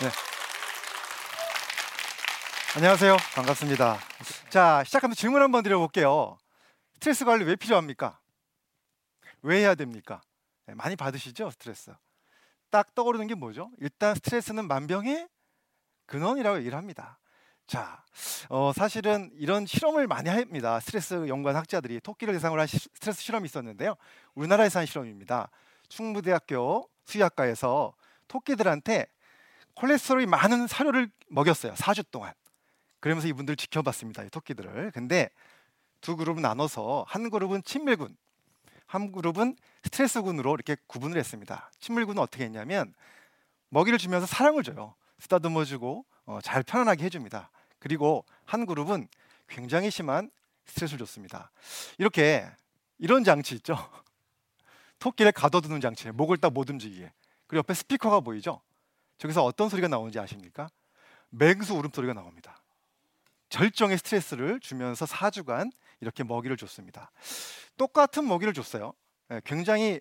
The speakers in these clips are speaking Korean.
네. 안녕하세요. 반갑습니다. 자, 시작하면 질문 한번 드려볼게요. 스트레스 관리 왜 필요합니까? 왜 해야 됩니까? 네, 많이 받으시죠, 스트레스. 딱 떠오르는 게 뭐죠? 일단 스트레스는 만병의 근원이라고 얘기를 합니다. 자, 어, 사실은 이런 실험을 많이 합니다. 스트레스 연구한 학자들이 토끼를 대상으로 한 시, 스트레스 실험이 있었는데요. 우리나라에서 한 실험입니다. 충무대학교 수의학과에서 토끼들한테 콜레스테롤이 많은 사료를 먹였어요. 4주 동안. 그러면서 이분들 지켜봤습니다. 이 토끼들을. 근데 두 그룹을 나눠서 한 그룹은 친밀군, 한 그룹은 스트레스군으로 이렇게 구분을 했습니다. 친밀군은 어떻게 했냐면 먹이를 주면서 사랑을 줘요. 쓰다듬어 주고 어, 잘 편안하게 해줍니다. 그리고 한 그룹은 굉장히 심한 스트레스를 줬습니다. 이렇게 이런 장치 있죠. 토끼를 가둬두는 장치, 목을 딱 못 움직이게. 그리고 옆에 스피커가 보이죠. 저기서 어떤 소리가 나오는지 아십니까? 맹수 울음소리가 나옵니다. 절정의 스트레스를 주면서 4주간 이렇게 먹이를 줬습니다. 똑같은 먹이를 줬어요. 예, 굉장히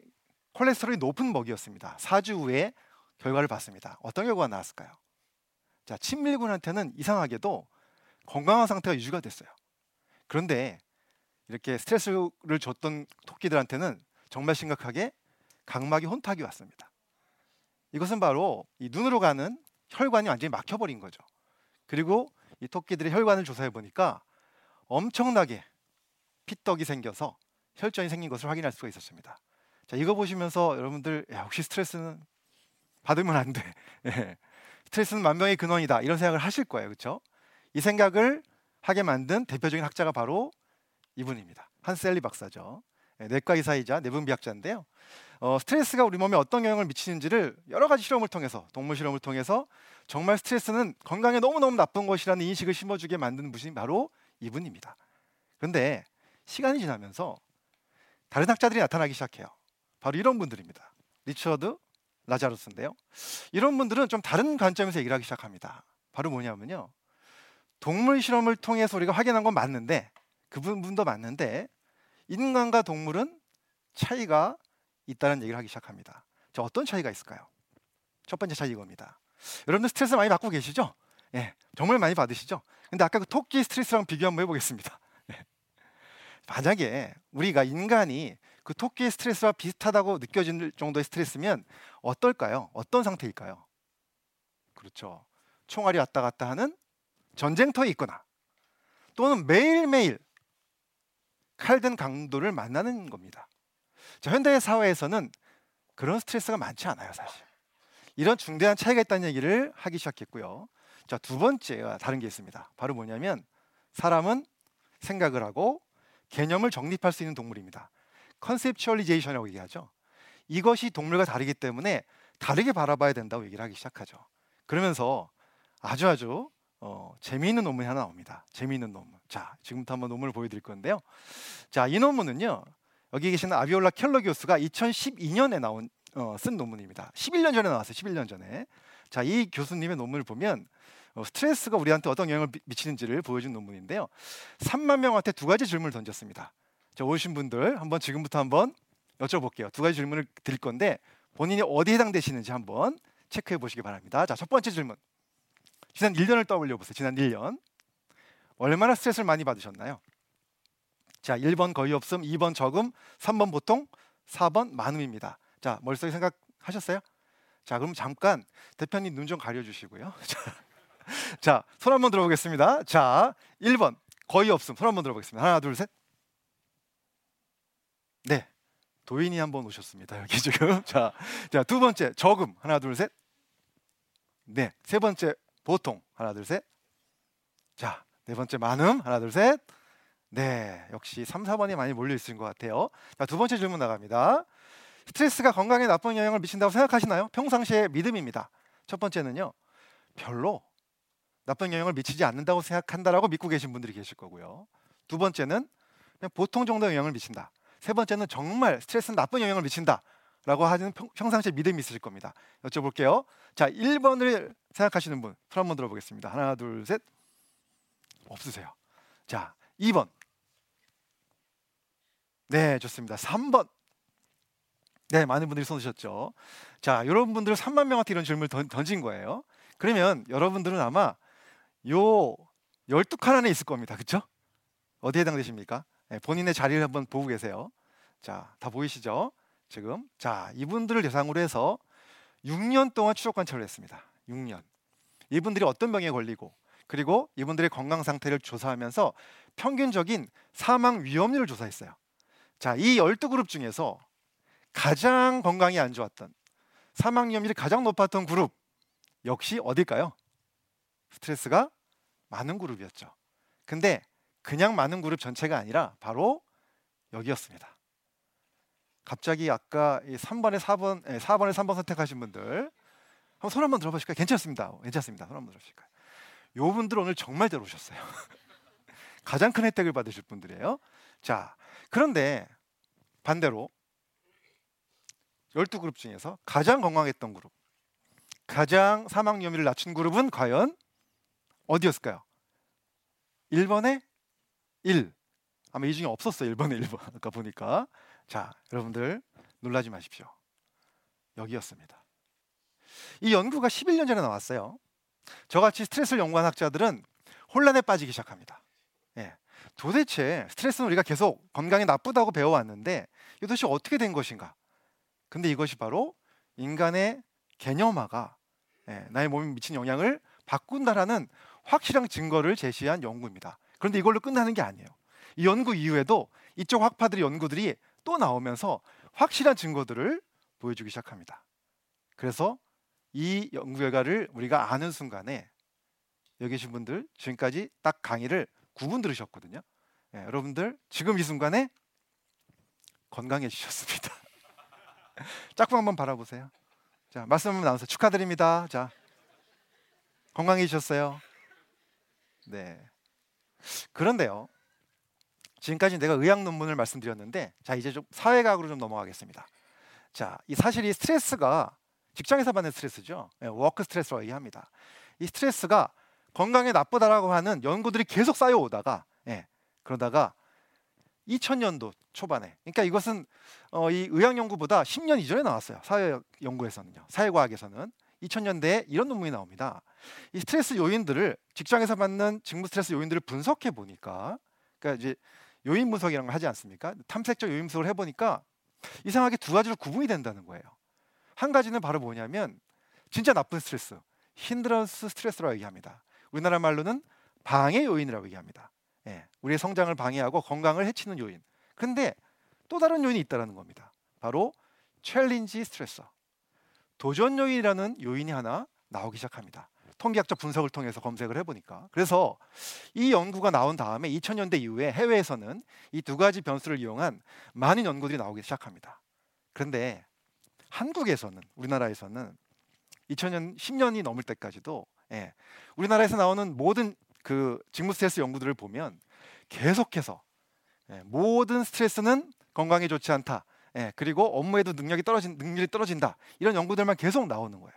콜레스테롤이 높은 먹이였습니다. 4주 후에 결과를 봤습니다. 어떤 결과가 나왔을까요? 자, 친밀군한테는 이상하게도 건강한 상태가 유지가 됐어요. 그런데 이렇게 스트레스를 줬던 토끼들한테는 정말 심각하게 각막이 혼탁이 왔습니다. 이것은 바로 이 눈으로 가는 혈관이 완전히 막혀버린 거죠. 그리고 이 토끼들의 혈관을 조사해 보니까 엄청나게 피떡이 생겨서 혈전이 생긴 것을 확인할 수가 있었습니다. 자, 이거 보시면서 여러분들 야, 혹시 스트레스는 받으면 안 돼. 예. 스트레스는 만병의 근원이다. 이런 생각을 하실 거예요. 그렇죠? 이 생각을 하게 만든 대표적인 학자가 바로 이분입니다. 한셀리 박사죠. 예, 내과 의사이자 내분비학자인데요. 어, 스트레스가 우리 몸에 어떤 영향을 미치는지를 여러 가지 실험을 통해서 동물 실험을 통해서 정말 스트레스는 건강에 너무너무 나쁜 것이라는 인식을 심어주게 만든 분이 바로 이분입니다. 그런데 시간이 지나면서 다른 학자들이 나타나기 시작해요. 바로 이런 분들입니다. 리처드 라자루스인데요. 이런 분들은 좀 다른 관점에서 얘기를 하기 시작합니다. 바로 뭐냐면요. 동물 실험을 통해서 우리가 확인한 건 맞는데 그 부분도 맞는데 인간과 동물은 차이가 있다는 얘기를 하기 시작합니다. 자, 어떤 차이가 있을까요? 첫 번째 차이 이겁니다. 여러분들 스트레스 많이 받고 계시죠? 예, 정말 많이 받으시죠? 근데 아까 그 토끼 스트레스랑 비교 한번 해보겠습니다. 예. 만약에 우리가 인간이 그 토끼의 스트레스와 비슷하다고 느껴질 정도의 스트레스면 어떨까요? 어떤 상태일까요? 그렇죠. 총알이 왔다 갔다 하는 전쟁터에 있거나 또는 매일매일 칼든 강도를 만나는 겁니다. 자, 현대 사회에서는 그런 스트레스가 많지 않아요, 사실. 이런 중대한 차이가 있다는 얘기를 하기 시작했고요. 자, 두 번째가 다른 게 있습니다. 바로 뭐냐면 사람은 생각을 하고 개념을 정립할 수 있는 동물입니다. conceptualization이라고 얘기하죠. 이것이 동물과 다르기 때문에 다르게 바라봐야 된다고 얘기를 하기 시작하죠. 그러면서 아주 아주 어, 재미있는 논문이 하나 나옵니다. 재미있는 논문. 자, 지금부터 한번 논문을 보여드릴 건데요. 자, 이 논문은요. 여기 계시는 아비올라 켈러 교수가 2012년에 나온 어, 쓴 논문입니다. 11년 전에 나왔어요. 11년 전에. 자, 이 교수님의 논문을 보면 어, 스트레스가 우리한테 어떤 영향을 미치는지를 보여준 논문인데요. 3만 명한테 두 가지 질문을 던졌습니다. 자, 오신 분들 한번 지금부터 한번 여쭤볼게요. 두 가지 질문을 드릴 건데 본인이 어디에 해당되시는지 한번 체크해 보시기 바랍니다. 자, 첫 번째 질문. 지난 1년을 떠올려 보세요. 지난 1년. 얼마나 스트레스를 많이 받으셨나요? 자, 1번 거의 없음, 2번 적음, 3번 보통, 4번 많음입니다. 자, 머릿속에 생각하셨어요? 자, 그럼 잠깐 대표님 눈 좀 가려 주시고요. 자, 손 한번 들어보겠습니다. 자, 1번 거의 없음. 손 한번 들어보겠습니다. 하나, 둘, 셋. 네. 도인이 한번 오셨습니다. 여기 지금. 자, 자, 두 번째 적음. 하나, 둘, 셋. 네. 세 번째 보통. 하나, 둘, 셋. 자, 네 번째 많음. 하나, 둘, 셋. 네, 역시 3, 4번이 많이 몰려 있는 것 같아요. 자, 두 번째 질문 나갑니다. 스트레스가 건강에 나쁜 영향을 미친다고 생각하시나요? 평상시의 믿음입니다. 첫 번째는요. 별로 나쁜 영향을 미치지 않는다고 생각한다라고 믿고 계신 분들이 계실 거고요. 두 번째는 그냥 보통 정도 영향을 미친다. 세 번째는 정말 스트레스는 나쁜 영향을 미친다라고 하는 평상시에 믿음이 있으실 겁니다. 여쭤볼게요. 자, 1번을 생각하시는 분, 손 한번 들어보겠습니다. 하나, 둘, 셋. 없으세요. 자, 2번. 네, 좋습니다. 3번. 네, 많은 분들이 손 드셨죠. 자, 이런 분들 3만 명한테 이런 질문을 던, 진 거예요. 그러면 여러분들은 아마 요 12칸 안에 있을 겁니다. 그렇죠? 어디에 해당되십니까? 네, 본인의 자리를 한번 보고 계세요. 자, 다 보이시죠? 지금 자, 이분들을 대상으로 해서 6년 동안 추적 관찰을 했습니다. 6년. 이분들이 어떤 병에 걸리고 그리고 이분들의 건강 상태를 조사하면서 평균적인 사망 위험률을 조사했어요. 자, 이 12그룹 중에서 가장 건강이 안 좋았던 사망 위험률이 가장 높았던 그룹 역시 어딜까요? 스트레스가 많은 그룹이었죠. 근데 그냥 많은 그룹 전체가 아니라 바로 여기였습니다. 갑자기 아까 3번에 4번, 4번에 3번 선택하신 분들 한번 손 한번 들어보실까요? 괜찮습니다. 괜찮습니다. 손 한번 들어보실까요? 요 분들 오늘 정말 잘 오셨어요. 가장 큰 혜택을 받으실 분들이에요. 자, 그런데 반대로 12그룹 중에서 가장 건강했던 그룹, 가장 사망 위험을 낮춘 그룹은 과연 어디였을까요? 1번에 1. 아마 이 중에 없었어요. 1번에 1번. 아까 보니까. 자, 여러분들 놀라지 마십시오. 여기였습니다. 이 연구가 11년 전에 나왔어요. 저같이 스트레스를 연구한 학자들은 혼란에 빠지기 시작합니다. 예. 도대체 스트레스는 우리가 계속 건강에 나쁘다고 배워왔는데 이것이 어떻게 된 것인가? 근데 이것이 바로 인간의 개념화가 예, 나의 몸에 미친 영향을 바꾼다라는 확실한 증거를 제시한 연구입니다. 그런데 이걸로 끝나는 게 아니에요. 이 연구 이후에도 이쪽 학파들의 연구들이 또 나오면서 확실한 증거들을 보여주기 시작합니다. 그래서 이 연구 결과를 우리가 아는 순간에 여기 계신 분들 지금까지 딱 강의를 9분 들으셨거든요. 예, 여러분들 지금 이 순간에 건강해지셨습니다. 짝꿍 한번 바라보세요. 자 말씀 한번 나눠서 축하드립니다. 자 건강해지셨어요. 네. 그런데요. 지금까지 내가 의학 논문을 말씀드렸는데 자 이제 좀 사회과학으로 좀 넘어가겠습니다. 자, 이 사실 이 스트레스가 직장에서 받는 스트레스죠. 네, work stress라고 얘기합니다. 이 스트레스가 건강에 나쁘다라고 하는 연구들이 계속 쌓여오다가 예, 그러다가 2000년도 초반에 그러니까 이것은 어, 이 의학 연구보다 10년 이전에 나왔어요. 사회 연구에서는요. 사회과학에서는 2000년대에 이런 논문이 나옵니다. 이 스트레스 요인들을 직장에서 받는 직무 스트레스 요인들을 분석해 보니까 그러니까 이제 요인 분석이라는 걸 하지 않습니까? 탐색적 요인 분석을 해 보니까 이상하게 두 가지로 구분이 된다는 거예요. 한 가지는 바로 뭐냐면 진짜 나쁜 스트레스, 힌드런스 스트레스라고 얘기합니다. 우리나라 말로는 방해 요인이라고 얘기합니다. 예, 우리의 성장을 방해하고 건강을 해치는 요인. 근데 또 다른 요인이 있다는 겁니다. 바로 챌린지 스트레스. 도전 요인이라는 요인이 하나 나오기 시작합니다. 통계학적 분석을 통해서 검색을 해보니까 그래서 이 연구가 나온 다음에 2000년대 이후에 해외에서는 이 두 가지 변수를 이용한 많은 연구들이 나오기 시작합니다. 그런데 한국에서는 우리나라에서는 2000년 10년이 넘을 때까지도 예, 우리나라에서 나오는 모든 그 직무 스트레스 연구들을 보면 계속해서 예, 모든 스트레스는 건강에 좋지 않다. 예, 그리고 업무에도 능력이 떨어진 능률이 떨어진다. 이런 연구들만 계속 나오는 거예요.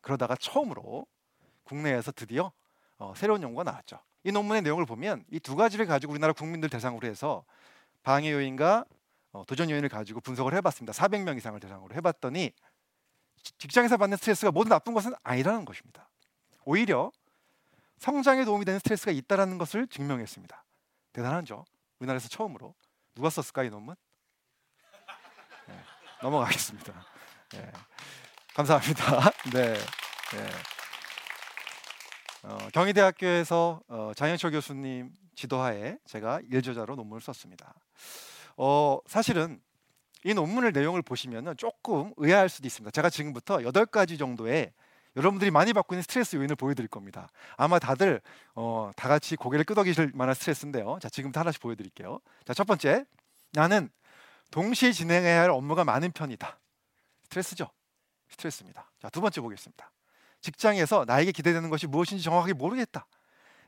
그러다가 처음으로 국내에서 드디어 어, 새로운 연구가 나왔죠. 이 논문의 내용을 보면 이 두 가지를 가지고 우리나라 국민들 대상으로 해서 방해 요인과 어, 도전 요인을 가지고 분석을 해봤습니다. 400명 이상을 대상으로 해봤더니 직장에서 받는 스트레스가 모두 나쁜 것은 아니라는 것입니다. 오히려 성장에 도움이 되는 스트레스가 있다라는 것을 증명했습니다. 대단하죠. 우리나라에서 처음으로 누가 썼을까 이 논문? 네, 넘어가겠습니다. 네, 감사합니다. 네, 네. 어, 경희대학교에서 어, 장현철 교수님 지도하에 제가 일저자로 논문을 썼습니다. 어, 사실은 이 논문의 내용을 보시면 조금 의아할 수도 있습니다. 제가 지금부터 여덟 가지 정도의 여러분들이 많이 받고 있는 스트레스 요인을 보여드릴 겁니다. 아마 다들 어, 다 같이 고개를 끄덕이실 만한 스트레스인데요. 자, 지금부터 하나씩 보여드릴게요. 자, 첫 번째, 나는 동시에 진행해야 할 업무가 많은 편이다. 스트레스죠. 스트레스입니다. 자, 두 번째 보겠습니다. 직장에서 나에게 기대되는 것이 무엇인지 정확하게 모르겠다.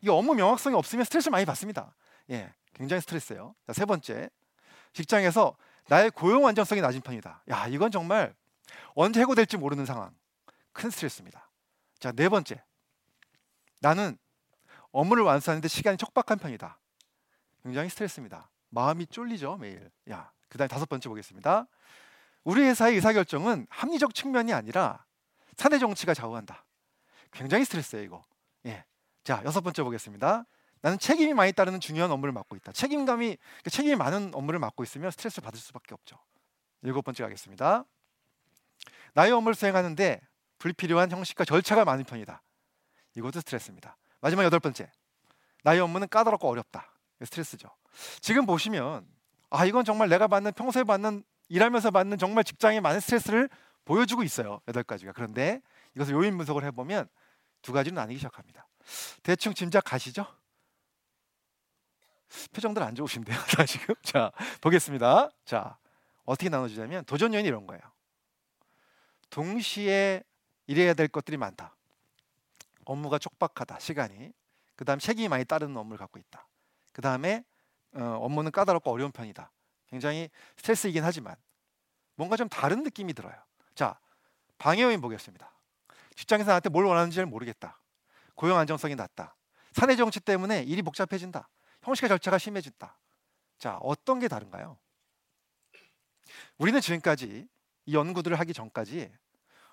이 업무 명확성이 없으면 스트레스를 많이 받습니다. 예, 굉장히 스트레스예요. 자, 세 번째, 직장에서 나의 고용 안정성이 낮은 편이다. 야, 이건 정말 언제 해고될지 모르는 상황. 큰 스트레스입니다. 자, 네 번째, 나는 업무를 완수하는데 시간이 촉박한 편이다. 굉장히 스트레스입니다. 마음이 쫄리죠 매일. 야, 그다음 다섯 번째 보겠습니다. 우리 회사의 의사결정은 합리적 측면이 아니라 사내 정치가 좌우한다. 굉장히 스트레스예요, 이거. 예. 자, 여섯 번째 보겠습니다. 나는 책임이 많이 따르는 중요한 업무를 맡고 있다. 책임감이 그러니까 책임이 많은 업무를 맡고 있으면 스트레스를 받을 수밖에 없죠. 일곱 번째 가겠습니다. 나의 업무를 수행하는데 불필요한 형식과 절차가 많은 편이다. 이것도 스트레스입니다. 마지막 여덟 번째. 나의 업무는 까다롭고 어렵다. 스트레스죠. 지금 보시면 아 이건 정말 내가 받는 평소에 받는 일하면서 받는 정말 직장에 많은 스트레스를 보여주고 있어요. 여덟 가지가. 그런데 이것을 요인 분석을 해보면 두 가지로 나뉘기 시작합니다. 대충 짐작 가시죠? 표정들 안 좋으신데요, 자 지금. 자 보겠습니다. 자 어떻게 나눠지냐면 도전 요인이 이런 거예요. 동시에 일해야 될 것들이 많다. 업무가 촉박하다. 시간이. 그 다음 책임이 많이 따르는 업무를 갖고 있다. 그 다음에 어, 업무는 까다롭고 어려운 편이다. 굉장히 스트레스이긴 하지만 뭔가 좀 다른 느낌이 들어요. 자 방해 요인 보겠습니다. 직장에서 나한테 뭘 원하는지 잘 모르겠다. 고용 안정성이 낮다. 사내 정치 때문에 일이 복잡해진다. 형식과 절차가 심해진다. 자, 어떤 게 다른가요? 우리는 지금까지 이 연구들을 하기 전까지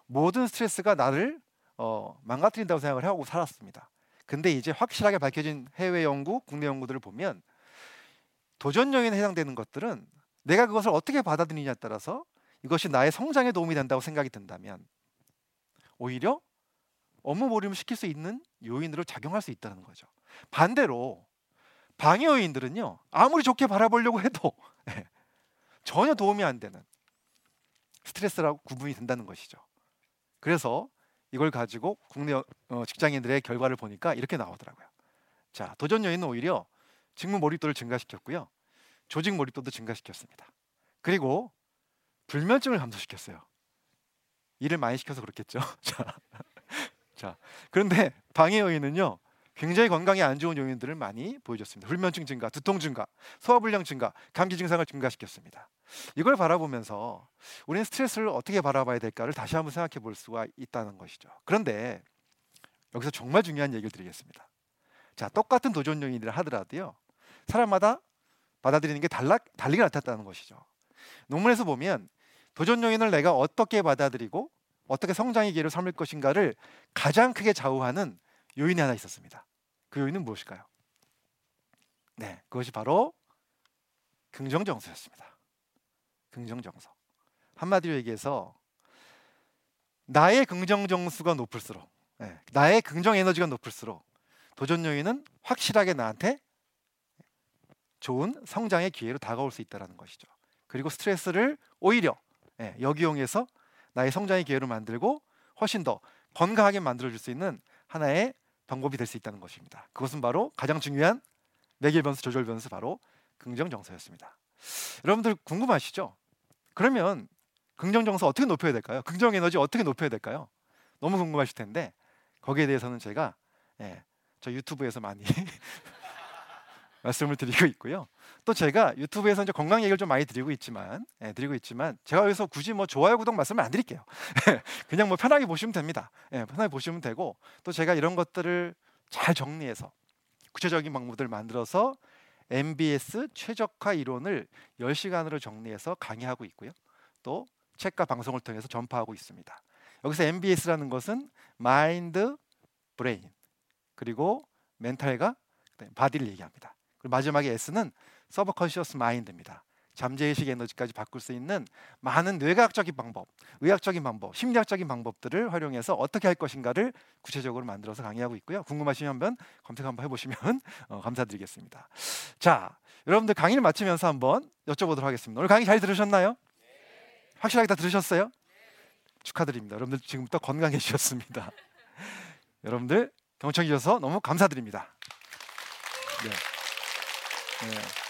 모든 스트레스가 나를 어, 망가뜨린다고 생각을 하고 살았습니다. 근데 이제 확실하게 밝혀진 해외 연구, 국내 연구들을 보면 도전 요인에 해당되는 것들은 내가 그것을 어떻게 받아들이냐에 따라서 이것이 나의 성장에 도움이 된다고 생각이 든다면 오히려 업무 몰입을 시킬 수 있는 요인으로 작용할 수 있다는 거죠. 반대로 방해 요인들은요 아무리 좋게 바라보려고 해도 예, 전혀 도움이 안 되는 스트레스라고 구분이 된다는 것이죠. 그래서 이걸 가지고 국내 어, 직장인들의 결과를 보니까 이렇게 나오더라고요. 자 도전 요인은 오히려 직무 몰입도를 증가시켰고요, 조직 몰입도도 증가시켰습니다. 그리고 불면증을 감소시켰어요. 일을 많이 시켜서 그렇겠죠. 자, 자 그런데 방해 요인은요 굉장히 건강에 안 좋은 요인들을 많이 보여줬습니다. 불면증 증가, 두통 증가, 소화불량 증가, 감기 증상을 증가시켰습니다. 이걸 바라보면서 우리는 스트레스를 어떻게 바라봐야 될까를 다시 한번 생각해 볼 수가 있다는 것이죠. 그런데 여기서 정말 중요한 얘기를 드리겠습니다. 자, 똑같은 도전 요인을 하더라도요. 사람마다 받아들이는 게 달라, 달리게 나타났다는 것이죠. 논문에서 보면 도전 요인을 내가 어떻게 받아들이고 어떻게 성장의 기회를 삼을 것인가를 가장 크게 좌우하는 요인이 하나 있었습니다. 그 요인은 무엇일까요? 네, 그것이 바로 긍정 정서였습니다. 긍정 정서. 한마디로 얘기해서 나의 긍정 정수가 높을수록, 네, 나의 긍정 에너지가 높을수록 도전 요인은 확실하게 나한테 좋은 성장의 기회로 다가올 수 있다는 것이죠. 그리고 스트레스를 오히려 네, 역이용해서 나의 성장의 기회로 만들고 훨씬 더 건강하게 만들어줄 수 있는 하나의 방법이 될 수 있다는 것입니다. 그것은 바로 가장 중요한 매길 변수 조절 변수 바로 긍정 정서였습니다. 여러분들 궁금하시죠? 그러면 긍정 정서 어떻게 높여야 될까요? 긍정 에너지 어떻게 높여야 될까요? 너무 궁금하실 텐데 거기에 대해서는 제가 예, 저 유튜브에서 많이 말씀을 드리고 있고요. 또 제가 유튜브에서 이제 건강 얘기를 좀 많이 드리고 있지만, 예, 드리고 있지만 제가 여기서 굳이 뭐 좋아요, 구독 말씀을 안 드릴게요. 그냥 뭐 편하게 보시면 됩니다. 예, 편하게 보시면 되고 또 제가 이런 것들을 잘 정리해서 구체적인 방법들을 만들어서 MBS 최적화 이론을 10시간으로 정리해서 강의하고 있고요. 또 책과 방송을 통해서 전파하고 있습니다. 여기서 MBS라는 것은 mind, brain 그리고 mental과 body를 얘기합니다. 마지막에 S는 subconscious mind입니다. 잠재의식 에너지까지 바꿀 수 있는 많은 뇌과학적인 방법, 의학적인 방법, 심리학적인 방법들을 활용해서 어떻게 할 것인가를 구체적으로 만들어서 강의하고 있고요. 궁금하시면 한번 검색 한번 해보시면 어, 감사드리겠습니다. 자, 여러분들 강의를 마치면서 한번 여쭤보도록 하겠습니다. 오늘 강의 잘 들으셨나요? 확실하게 다 들으셨어요? 축하드립니다. 여러분들 지금부터 건강해지셨습니다. 여러분들 경청해 주셔서 너무 감사드립니다. 네. 네.